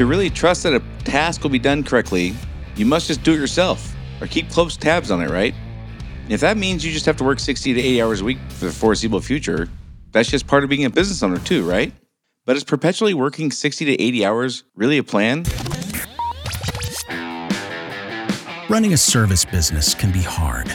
To really trust that a task will be done correctly, you must just do it yourself or keep close tabs on it, right? If that means you just have to work 60 to 80 hours a week for the foreseeable future, that's just part of being a business owner, too, right? But is perpetually working 60 to 80 hours really a plan? Running a service business can be hard.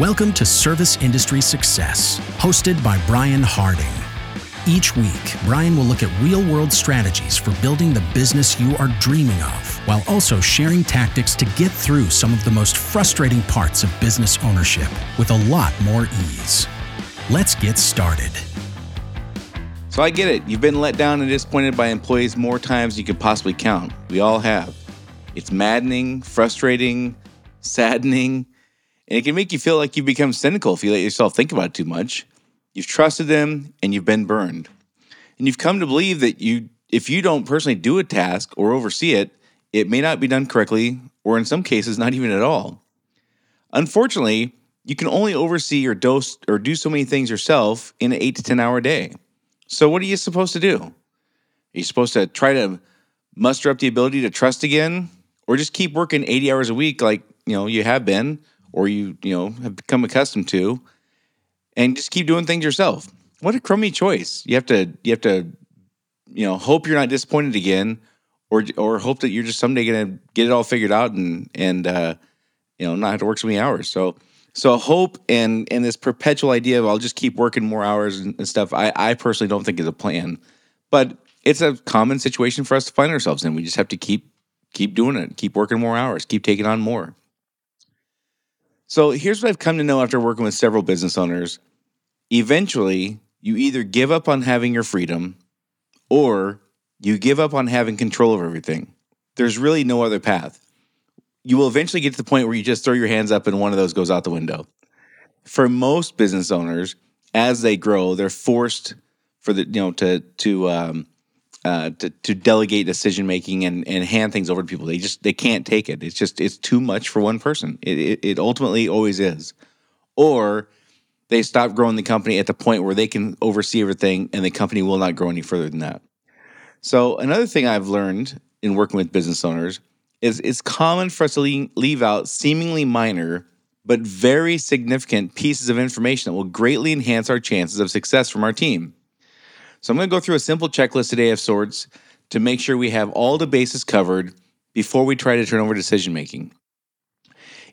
Welcome to Service Industry Success, hosted by Brian Harding. Each week, Brian will look at real world strategies for building the business you are dreaming of, while also sharing tactics to get through some of the most frustrating parts of business ownership with a lot more ease. Let's get started. So I get it. You've been let down and disappointed by employees more times than you could possibly count. We all have. It's maddening, frustrating, saddening, and it can make you feel like you've become cynical if you let yourself think about it too much. You've trusted them and you've been burned. And you've come to believe that you if you don't personally do a task or oversee it, it may not be done correctly, or in some cases, not even at all. Unfortunately, you can only oversee or dose or do so many things yourself in an eight to 10 hour day. So, what are you supposed to do? Are you supposed to try to muster up the ability to trust again, or just keep working 80 hours a week like you know you have been, or you you know have become accustomed to and just keep doing things yourself. What a crummy choice. You have to you have to you know hope you're not disappointed again or or hope that you're just someday gonna get it all figured out and and uh you know not have to work so many hours. So so hope and and this perpetual idea of i'll just keep working more hours and, and stuff i i personally don't think is a plan. But it's a common situation for us to find ourselves in. We just have to keep keep doing it keep working more hours keep taking on more so here's what I've come to know after working with several business owners. Eventually, you either give up on having your freedom or you give up on having control of everything. There's really no other path. You will eventually get to the point where you just throw your hands up and one of those goes out the window. For most business owners, as they grow, they're forced for the you know to to um, uh, to, to delegate decision making and, and hand things over to people. They just they can't take it. It's just it's too much for one person. It, it, it ultimately always is. Or they stop growing the company at the point where they can oversee everything, and the company will not grow any further than that. So another thing I've learned in working with business owners is it's common for us to leave, leave out seemingly minor but very significant pieces of information that will greatly enhance our chances of success from our team. So I'm going to go through a simple checklist today of sorts to make sure we have all the bases covered before we try to turn over decision making.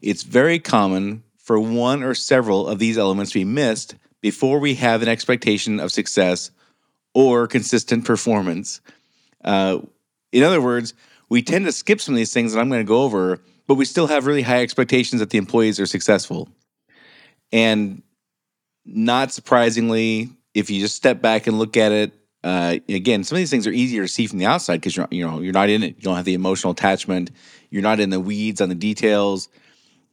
It's very common for one or several of these elements to be missed before we have an expectation of success or consistent performance. Uh, in other words, we tend to skip some of these things that I'm going to go over, but we still have really high expectations that the employees are successful. And not surprisingly, if you just step back and look at it, uh, again, some of these things are easier to see from the outside because you're you know you're not in it. You don't have the emotional attachment. You're not in the weeds on the details.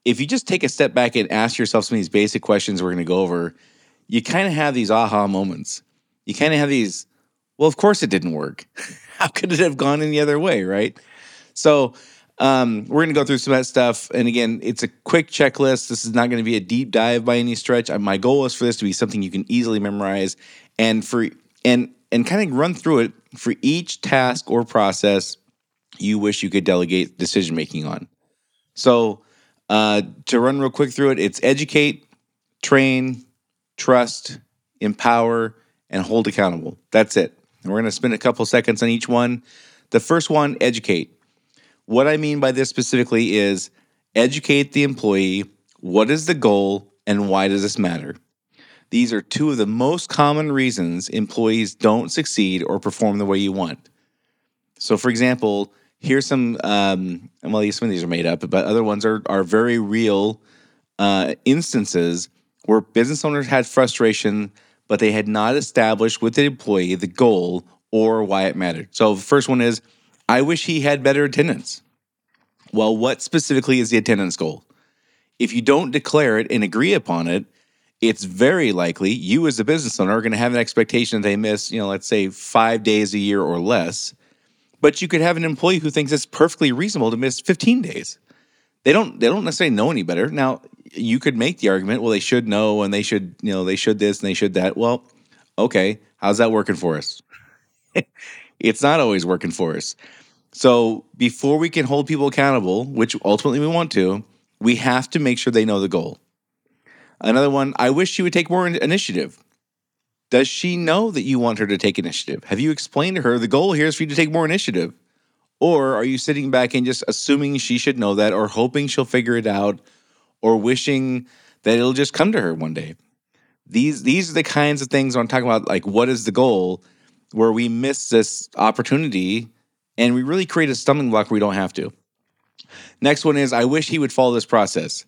If you just take a step back and ask yourself some of these basic questions we're going to go over, you kind of have these aha moments. You kind of have these. Well, of course it didn't work. How could it have gone any other way, right? So um, we're going to go through some of that stuff. And again, it's a quick checklist. This is not going to be a deep dive by any stretch. My goal is for this to be something you can easily memorize and for and and kind of run through it for each task or process you wish you could delegate decision making on. So uh, to run real quick through it, it's educate, train, trust, empower, and hold accountable. That's it. And we're going to spend a couple seconds on each one. The first one, educate. What I mean by this specifically is educate the employee what is the goal and why does this matter? These are two of the most common reasons employees don't succeed or perform the way you want. So, for example, here's some, um, well, some of these are made up, but other ones are, are very real uh, instances where business owners had frustration, but they had not established with the employee the goal or why it mattered. So, the first one is I wish he had better attendance. Well, what specifically is the attendance goal? If you don't declare it and agree upon it, it's very likely you as a business owner are going to have an expectation that they miss, you know, let's say five days a year or less. But you could have an employee who thinks it's perfectly reasonable to miss 15 days. They don't they don't necessarily know any better. Now, you could make the argument, well, they should know and they should, you know, they should this and they should that. Well, okay, how's that working for us? it's not always working for us. So before we can hold people accountable, which ultimately we want to, we have to make sure they know the goal. Another one, I wish she would take more initiative. Does she know that you want her to take initiative? Have you explained to her the goal here is for you to take more initiative? Or are you sitting back and just assuming she should know that or hoping she'll figure it out or wishing that it'll just come to her one day? These these are the kinds of things I'm talking about like what is the goal where we miss this opportunity and we really create a stumbling block where we don't have to. Next one is I wish he would follow this process.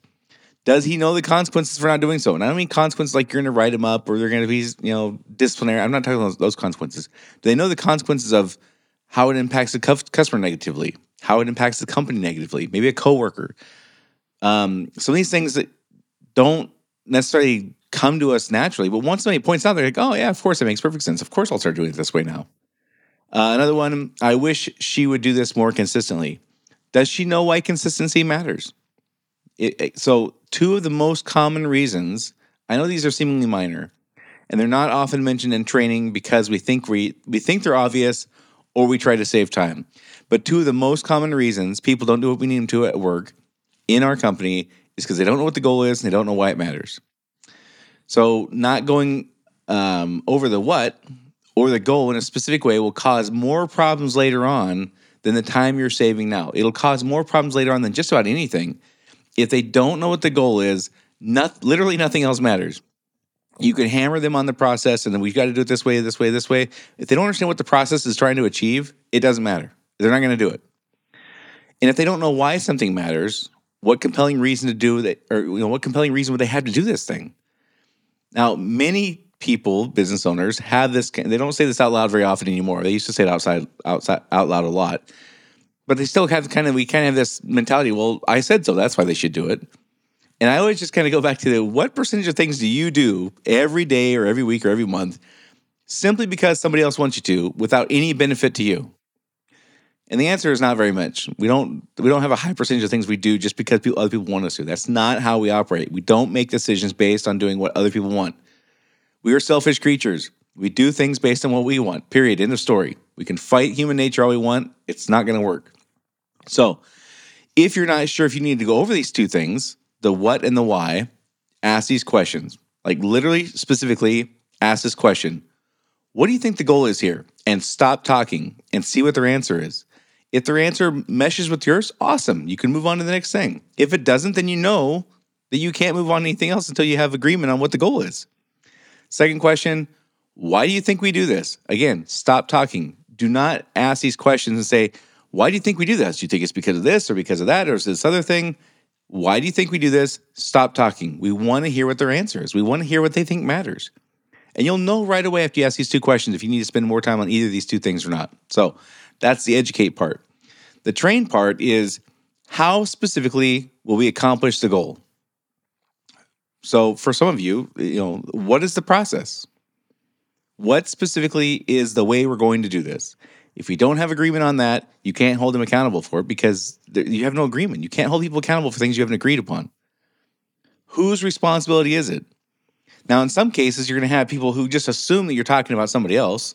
Does he know the consequences for not doing so? And I don't mean consequences like you're going to write him up or they're going to be, you know, disciplinary. I'm not talking about those consequences. Do they know the consequences of how it impacts the customer negatively, how it impacts the company negatively, maybe a coworker? Um, some of these things that don't necessarily come to us naturally, but once somebody points out, they're like, "Oh yeah, of course, it makes perfect sense. Of course, I'll start doing it this way now." Uh, another one, I wish she would do this more consistently. Does she know why consistency matters? It, it, so, two of the most common reasons, I know these are seemingly minor, and they're not often mentioned in training because we think we, we think they're obvious or we try to save time. But two of the most common reasons people don't do what we need them to at work in our company is because they don't know what the goal is and they don't know why it matters. So, not going um, over the what or the goal in a specific way will cause more problems later on than the time you're saving now. It'll cause more problems later on than just about anything. If they don't know what the goal is, not, literally nothing else matters. You can hammer them on the process and then we've got to do it this way, this way, this way. If they don't understand what the process is trying to achieve, it doesn't matter. They're not going to do it. And if they don't know why something matters, what compelling reason to do that, or you know, what compelling reason would they have to do this thing? Now, many people, business owners, have this. They don't say this out loud very often anymore. They used to say it outside, outside, out loud a lot, but they still have kind of. We kind of have this mentality. Well, I said so. That's why they should do it. And I always just kind of go back to the what percentage of things do you do every day or every week or every month simply because somebody else wants you to without any benefit to you? And the answer is not very much. We don't we don't have a high percentage of things we do just because people, other people want us to. That's not how we operate. We don't make decisions based on doing what other people want. We are selfish creatures. We do things based on what we want. Period. End of story. We can fight human nature all we want. It's not going to work. So, if you're not sure if you need to go over these two things, the what and the why, ask these questions. Like literally, specifically, ask this question What do you think the goal is here? And stop talking and see what their answer is. If their answer meshes with yours, awesome. You can move on to the next thing. If it doesn't, then you know that you can't move on anything else until you have agreement on what the goal is. Second question Why do you think we do this? Again, stop talking. Do not ask these questions and say, Why do you think we do this? Do you think it's because of this or because of that or is this other thing? Why do you think we do this? Stop talking. We want to hear what their answer is. We want to hear what they think matters. And you'll know right away after you ask these two questions if you need to spend more time on either of these two things or not. So that's the educate part. The train part is how specifically will we accomplish the goal? So for some of you, you know, what is the process? What specifically is the way we're going to do this? If we don't have agreement on that, you can't hold them accountable for it because you have no agreement. You can't hold people accountable for things you haven't agreed upon. Whose responsibility is it? Now, in some cases, you're going to have people who just assume that you're talking about somebody else.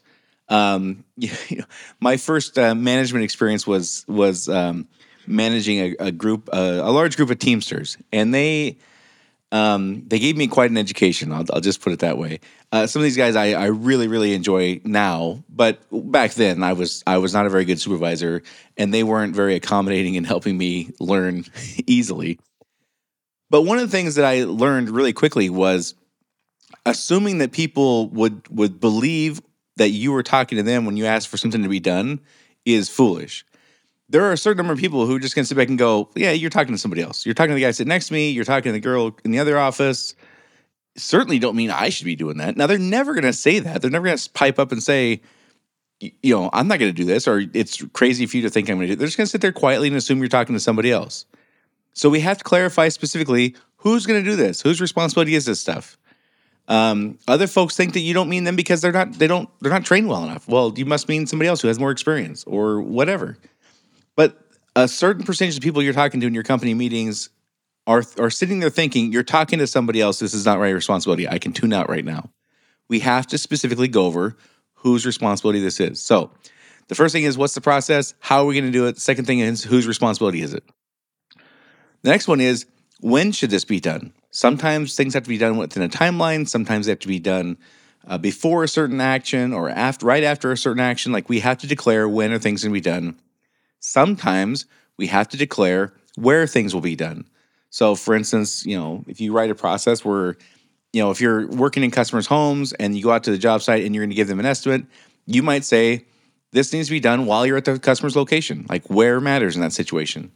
Um, you know, my first uh, management experience was was um, managing a, a group, uh, a large group of Teamsters, and they um, they gave me quite an education. I'll, I'll just put it that way. Uh, some of these guys I, I really really enjoy now, but back then I was I was not a very good supervisor, and they weren't very accommodating in helping me learn easily. But one of the things that I learned really quickly was assuming that people would would believe that you were talking to them when you asked for something to be done is foolish there are a certain number of people who just can sit back and go, yeah, you're talking to somebody else. You're talking to the guy sitting next to me. You're talking to the girl in the other office. Certainly don't mean I should be doing that. Now, they're never to say that. They're never to pipe up and say, you know, I'm not going to do this, or it's crazy for you to think I'm going to do it. They're just going to sit there quietly and assume you're talking to somebody else. So we have to clarify specifically who's going to do this, whose responsibility is this stuff. Um, other folks think that you don't mean them because they're not they don't they're not trained well enough. Well, you must mean somebody else who has more experience or whatever. But a certain percentage of people you're talking to in your company meetings are are sitting there thinking you're talking to somebody else. This is not my responsibility. I can tune out right now. We have to specifically go over whose responsibility this is. So, the first thing is what's the process? How are we going to do it? Second thing is whose responsibility is it? The next one is when should this be done? Sometimes things have to be done within a timeline. Sometimes they have to be done uh, before a certain action or after, right after a certain action. Like we have to declare when are things going to be done. Sometimes we have to declare where things will be done. So, for instance, you know, if you write a process where, you know, if you're working in customers' homes and you go out to the job site and you're going to give them an estimate, you might say this needs to be done while you're at the customer's location, like where matters in that situation.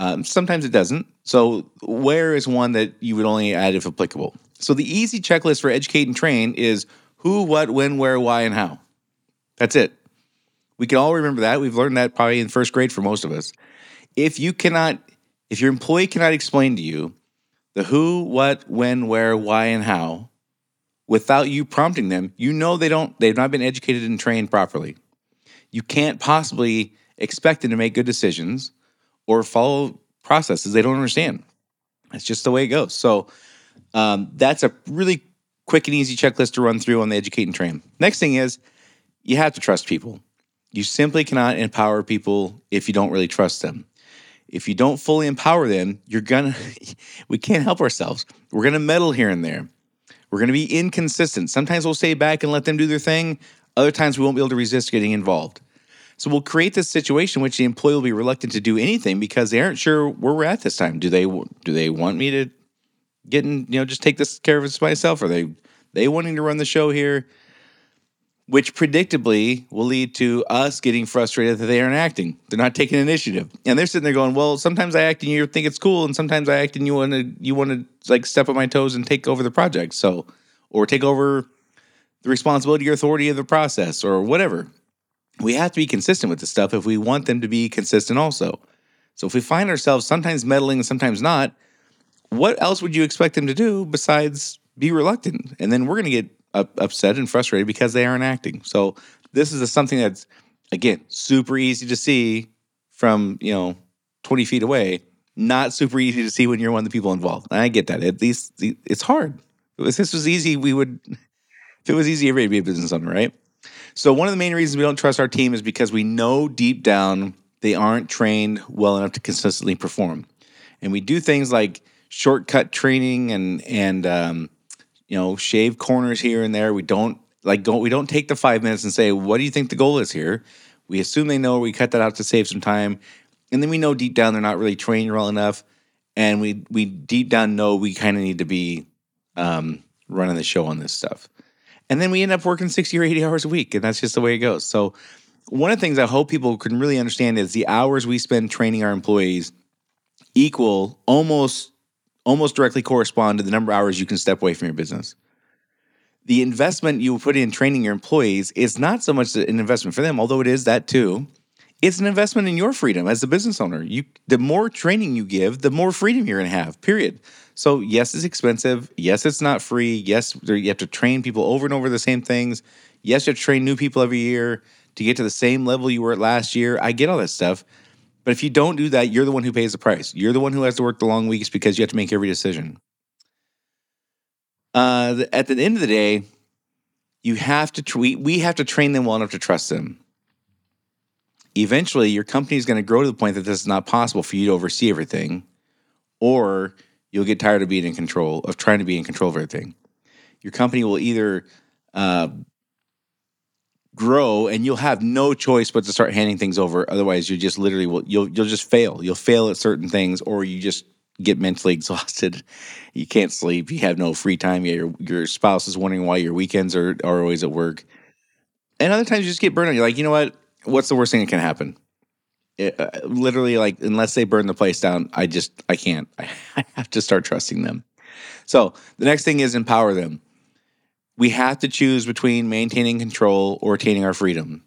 Um, sometimes it doesn't. So, where is one that you would only add if applicable? So, the easy checklist for educate and train is who, what, when, where, why, and how. That's it. We can all remember that. We've learned that probably in first grade for most of us. If you cannot, if your employee cannot explain to you the who, what, when, where, why, and how without you prompting them, you know they don't, they've not been educated and trained properly. You can't possibly expect them to make good decisions or follow processes they don't understand. It's just the way it goes. So um, that's a really quick and easy checklist to run through on the educate and train. Next thing is you have to trust people. You simply cannot empower people if you don't really trust them. If you don't fully empower them, you're gonna, we can't help ourselves. We're gonna meddle here and there. We're gonna be inconsistent. Sometimes we'll stay back and let them do their thing. Other times we won't be able to resist getting involved. So we'll create this situation which the employee will be reluctant to do anything because they aren't sure where we're at this time. Do they do they want me to get in, you know, just take this care of this myself? Are they they wanting to run the show here? Which predictably will lead to us getting frustrated that they aren't acting. They're not taking initiative. And they're sitting there going, Well, sometimes I act and you think it's cool, and sometimes I act and you wanna you wanna like step on my toes and take over the project. So or take over the responsibility or authority of the process or whatever we have to be consistent with this stuff if we want them to be consistent also. So if we find ourselves sometimes meddling and sometimes not, what else would you expect them to do besides be reluctant? And then we're going to get upset and frustrated because they aren't acting. So this is a, something that's again super easy to see from you know 20 feet away. Not super easy to see when you're one of the people involved. And I get that. At least it's hard. If this was easy, we would. If it was easy, everybody would be a business owner, right? So one of the main reasons we don't trust our team is because we know deep down they aren't trained well enough to consistently perform, and we do things like shortcut training and and um, you know shave corners here and there. We don't like go, we don't take the five minutes and say what do you think the goal is here. We assume they know. We cut that out to save some time, and then we know deep down they're not really trained well enough, and we we deep down know we kind of need to be um, running the show on this stuff. And then we end up working 60 or 80 hours a week. And that's just the way it goes. So, one of the things I hope people can really understand is the hours we spend training our employees equal almost almost directly correspond to the number of hours you can step away from your business. The investment you put in training your employees is not so much an investment for them, although it is that too. It's an investment in your freedom as a business owner. You the more training you give, the more freedom you're going to have. Period. So, yes, it's expensive. Yes, it's not free. Yes, you have to train people over and over the same things. Yes, you have to train new people every year to get to the same level you were at last year. I get all that stuff. But if you don't do that, you're the one who pays the price. You're the one who has to work the long weeks because you have to make every decision. Uh, at the end of the day, you have to we, we have to train them well enough to trust them. Eventually, your company is going to grow to the point that this is not possible for you to oversee everything, or you'll get tired of being in control, of trying to be in control of everything. Your company will either uh, grow and you'll have no choice but to start handing things over. Otherwise, you just literally will you'll you'll just fail. You'll fail at certain things, or you just get mentally exhausted. You can't sleep. You have no free time. Your your spouse is wondering why your weekends are, are always at work. And other times you just get burned out. You're like, you know what? What's the worst thing that can happen? Uh, literally like unless they burn the place down i just i can't I have to start trusting them so the next thing is empower them we have to choose between maintaining control or attaining our freedom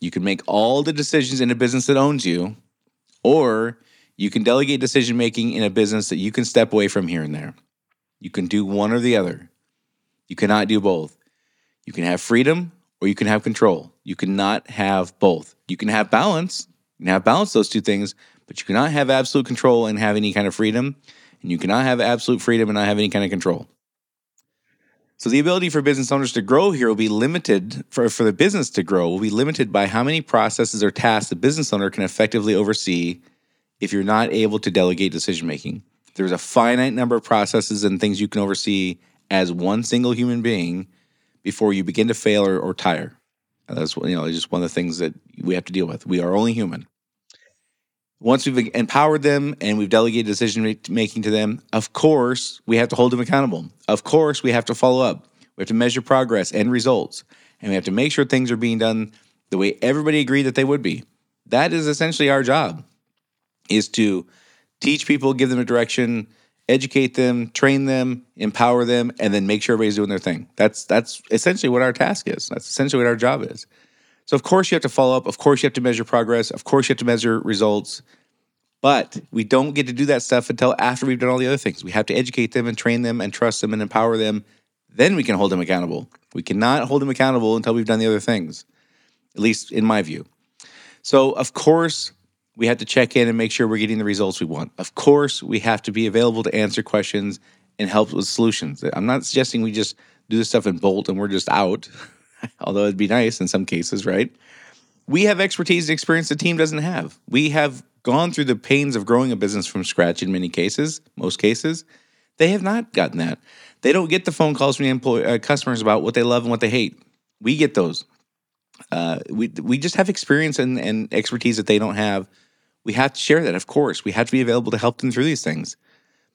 You can make all the decisions in a business that owns you, or you can delegate decision making in a business that you can step away from here and there. You can do one or the other. You cannot do both. You can have freedom or you can have control. You cannot have both. You can have balance. You can have balance those two things, but you cannot have absolute control and have any kind of freedom. And you cannot have absolute freedom and not have any kind of control. So the ability for business owners to grow here will be limited for, for the business to grow will be limited by how many processes or tasks the business owner can effectively oversee if you're not able to delegate decision making. There's a finite number of processes and things you can oversee as one single human being before you begin to fail or, or tire. That's you know just one of the things that we have to deal with. We are only human. Once we've empowered them and we've delegated decision making to them, of course, we have to hold them accountable. Of course, we have to follow up. We have to measure progress and results. And we have to make sure things are being done the way everybody agreed that they would be. That is essentially our job is to teach people, give them a direction, educate them, train them, empower them, and then make sure everybody's doing their thing. That's that's essentially what our task is. That's essentially what our job is. So of course you have to follow up. Of course you have to measure progress. Of course you have to measure results. But we don't get to do that stuff until after we've done all the other things. We have to educate them and train them and trust them and empower them. Then we can hold them accountable. We cannot hold them accountable until we've done the other things, at least in my view. So, of course, we have to check in and make sure we're getting the results we want. Of course, we have to be available to answer questions and help with solutions. I'm not suggesting we just do this stuff and bolt and we're just out. although it'd be nice in some cases, right? We have expertise and experience the team doesn't have. We have gone through the pains of growing a business from scratch in many cases, most cases. They have not gotten that. They don't get the phone calls from the employee, uh, customers about what they love and what they hate. We get those. Uh, we we just have experience and, and expertise that they don't have. We have to share that, of course. We have to be available to help them through these things.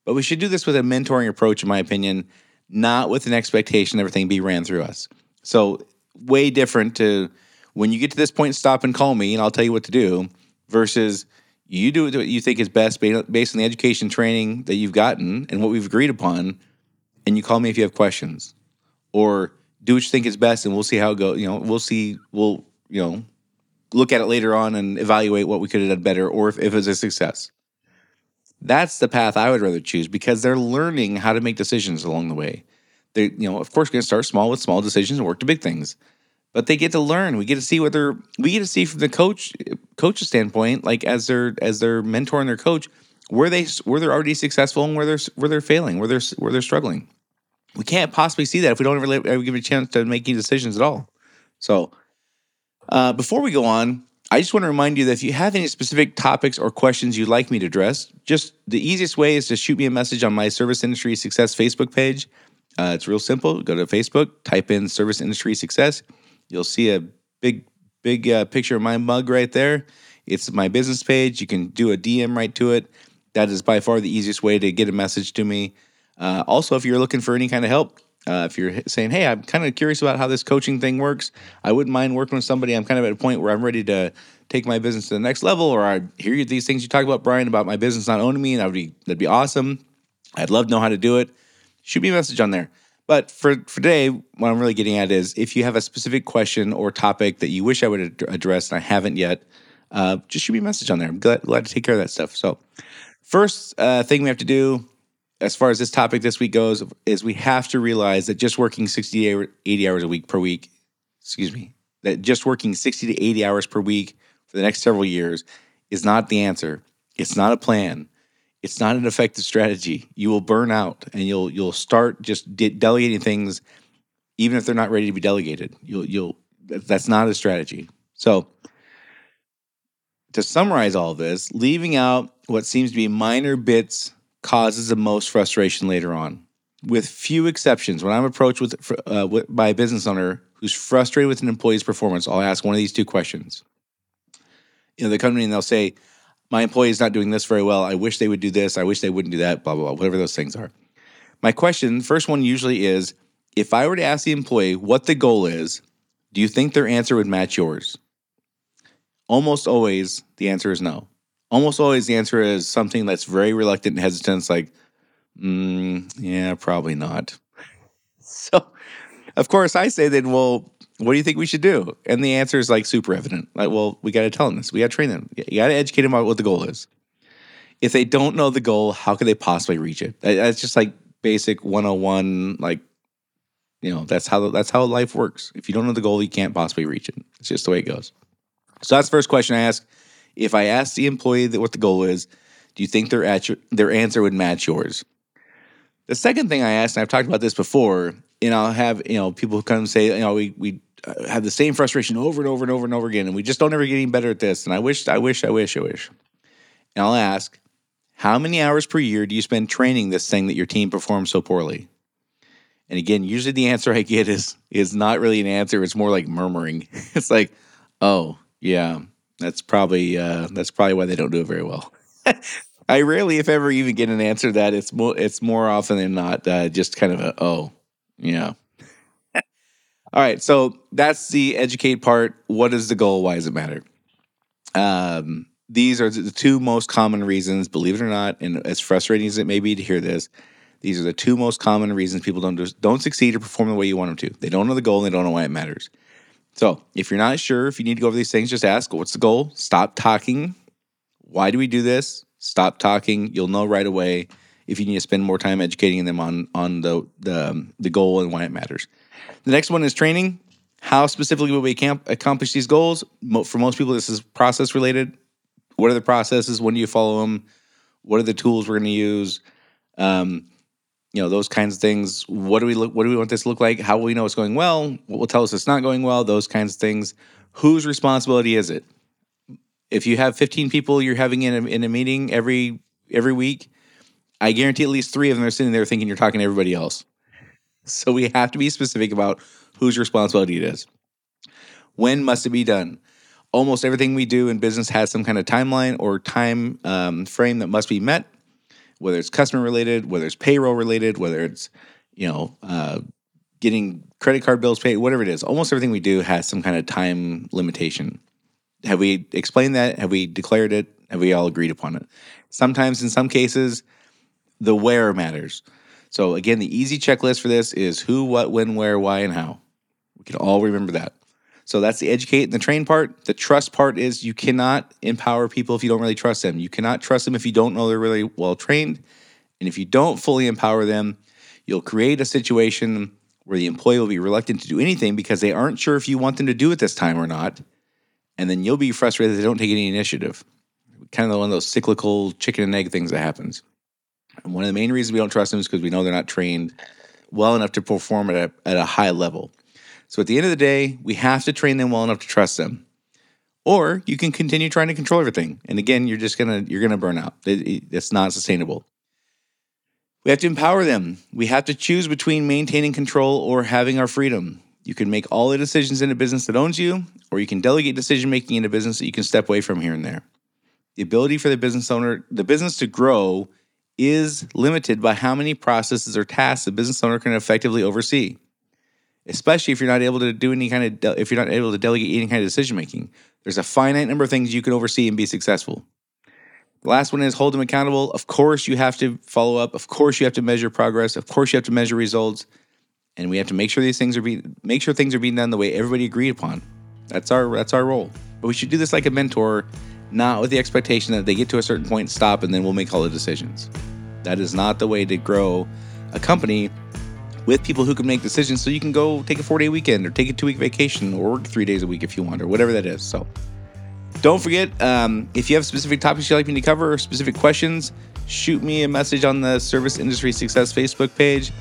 But we should do this with a mentoring approach, in my opinion, not with an expectation everything be ran through us. So way different to when you get to this point, stop and call me and I'll tell you what to do versus you do what you think is best based on the education training that you've gotten and what we've agreed upon. And you call me if you have questions or do what you think is best and we'll see how it goes. You know, we'll see, we'll, you know, look at it later on and evaluate what we could have done better or if, if it's a success. That's the path I would rather choose because they're learning how to make decisions along the way. They you know of course going to start small with small decisions and work to big things but they get to learn. We get to see what they're we get to see from the coach coach's standpoint like as they're as their mentor and their coach where they where they're already successful and where they're where they're failing where they're where they're struggling. We can't possibly see that if we don't ever, ever give a chance to make any decisions at all. So uh, before we go on I just want to remind you that if you have any specific topics or questions you'd like me to address, just the easiest way is to shoot me a message on my Service Industry Success Facebook page. Uh, it's real simple. Go to Facebook, type in service industry success. You'll see a big, big uh, picture of my mug right there. It's my business page. You can do a DM right to it. That is by far the easiest way to get a message to me. Uh, also, if you're looking for any kind of help, uh, if you're saying, hey, I'm kind of curious about how this coaching thing works, I wouldn't mind working with somebody. I'm kind of at a point where I'm ready to take my business to the next level, or I hear these things you talk about, Brian, about my business not owning me, and that would be that'd be awesome. I'd love to know how to do it shoot me a message on there. But for, for today, what I'm really getting at is if you have a specific question or topic that you wish I would address and I haven't yet, uh, just shoot me a message on there. I'm glad, glad to take care of that stuff. So, first uh, thing we have to do as far as this topic this week goes is we have to realize that just working 60 to 80 hours a week per week, excuse me, that just working 60 to 80 hours per week for the next several years is not the answer. It's not a plan it's not an effective strategy. You will burn out and you'll you'll start just de- delegating things even if they're not ready to be delegated. You'll you'll that's not a strategy. So to summarize all this, leaving out what seems to be minor bits causes the most frustration later on. With few exceptions, when I'm approached with, uh, with by a business owner who's frustrated with an employee's performance, I'll ask one of these two questions. You know, they come to me and they'll say, my employee is not doing this very well. I wish they would do this. I wish they wouldn't do that, blah, blah, blah, whatever those things are. My question, first one usually is if I were to ask the employee what the goal is, do you think their answer would match yours? Almost always the answer is no. Almost always the answer is something that's very reluctant and hesitant. It's like, mm, yeah, probably not. so, of course, I say then, well, what do you think we should do? And the answer is like super evident. Like, well, we got to tell them this. We got to train them. You got to educate them about what the goal is. If they don't know the goal, how could they possibly reach it? That's just like basic 101 like you know, that's how that's how life works. If you don't know the goal, you can't possibly reach it. It's just the way it goes. So that's the first question I ask. If I ask the employee what the goal is, do you think their their answer would match yours? The second thing I ask, and I've talked about this before, and I'll have you know people come and say, you know, we we uh, have the same frustration over and over and over and over again, and we just don't ever get any better at this. And I wish, I wish, I wish, I wish. And I'll ask, how many hours per year do you spend training this thing that your team performs so poorly? And again, usually the answer I get is is not really an answer. It's more like murmuring. It's like, oh yeah, that's probably uh, that's probably why they don't do it very well. I rarely, if ever, even get an answer to that. It's more it's more often than not uh, just kind of a oh yeah. All right, so that's the educate part. What is the goal? Why does it matter? Um, these are the two most common reasons, believe it or not, and as frustrating as it may be to hear this, these are the two most common reasons people don't do, don't succeed or perform the way you want them to. They don't know the goal and they don't know why it matters. So, if you're not sure, if you need to go over these things, just ask, what's the goal? Stop talking. Why do we do this? Stop talking. You'll know right away if you need to spend more time educating them on on the the, um, the goal and why it matters. The next one is training. How specifically will we accomplish these goals? For most people, this is process related. What are the processes? When do you follow them? What are the tools we're going to use? Um, you know those kinds of things. What do we look what do we want this to look like? How will we know it's going well? What will tell us it's not going well? Those kinds of things. Whose responsibility is it? If you have 15 people you're having in a, in a meeting every every week i guarantee at least three of them are sitting there thinking you're talking to everybody else. So we have to be specific about whose responsibility it is. When must it be done? Almost everything we do in business has some kind of timeline or time um, frame that must be met whether it's customer related, whether it's payroll related, whether it's you know uh, getting credit card bills paid, whatever it is. Almost everything we do has some kind of time limitation. Have we explained that? Have we declared it? Have we all agreed upon it? Sometimes, in some cases, the where matters. So again, the easy checklist for this is who, what, when, where, why, and how. We can all remember that. So that's the educate and the train part. The trust part is you cannot empower people if you don't really trust them. You cannot trust them if you don't know they're really well trained. And if you don't fully empower them, you'll create a situation where the employee will be reluctant to do anything because they aren't sure if you want them to do it this time or not. And then you'll be frustrated that they don't take any initiative. Kind of one of those cyclical chicken and egg things that happens. And one of the main reasons we don't trust them is because we know they're not trained well enough to perform at a, at a high level. So at the end of the day, we have to train them well enough to trust them. Or you can continue trying to control everything. And again, you're just gonna you're gonna burn out. It, it, not sustainable. We have to empower them. We have to choose between maintaining control or having our freedom. You can make all the decisions in a business that owns you, or you can delegate decision making in a business that you can step away from here and there. The ability for the business owner, the business to grow, is limited by how many processes or tasks the business owner can effectively oversee especially if you're not able to do any kind of de- if you're not able to delegate any kind of decision making. There's a finite number of things you can oversee and be successful. The last one is hold them accountable. Of course, you have to follow up. Of course, you have to measure progress. Of course, you have to measure results, and we have to make sure these things are being make sure things are being done the way everybody agreed upon. That's our that's our role. But we should do this like a mentor, not with the expectation that they get to a certain point, stop, and then we'll make all the decisions. That is not the way to grow a company with people who can make decisions so you can go take a four day weekend or take a two week vacation or work three days a week if you want or whatever that is. So don't forget, um, if you have specific topics you'd like me to cover or specific questions, shoot me a message on the Service Industry Success Facebook page.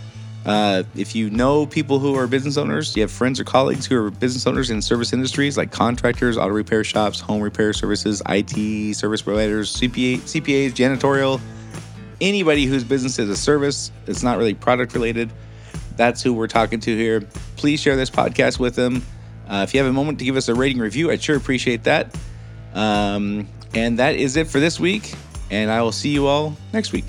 Uh, if you know people who are business owners, you have friends or colleagues who are business owners in service industries like contractors, auto repair shops, home repair services, IT service providers, CPA, CPAs, janitorial, anybody whose business is a service, it's not really product related that's who we're talking to here. Please share this podcast with them. Uh, if you have a moment to give us a rating review, I'd sure appreciate that. Um, and that is it for this week. And I will see you all next week.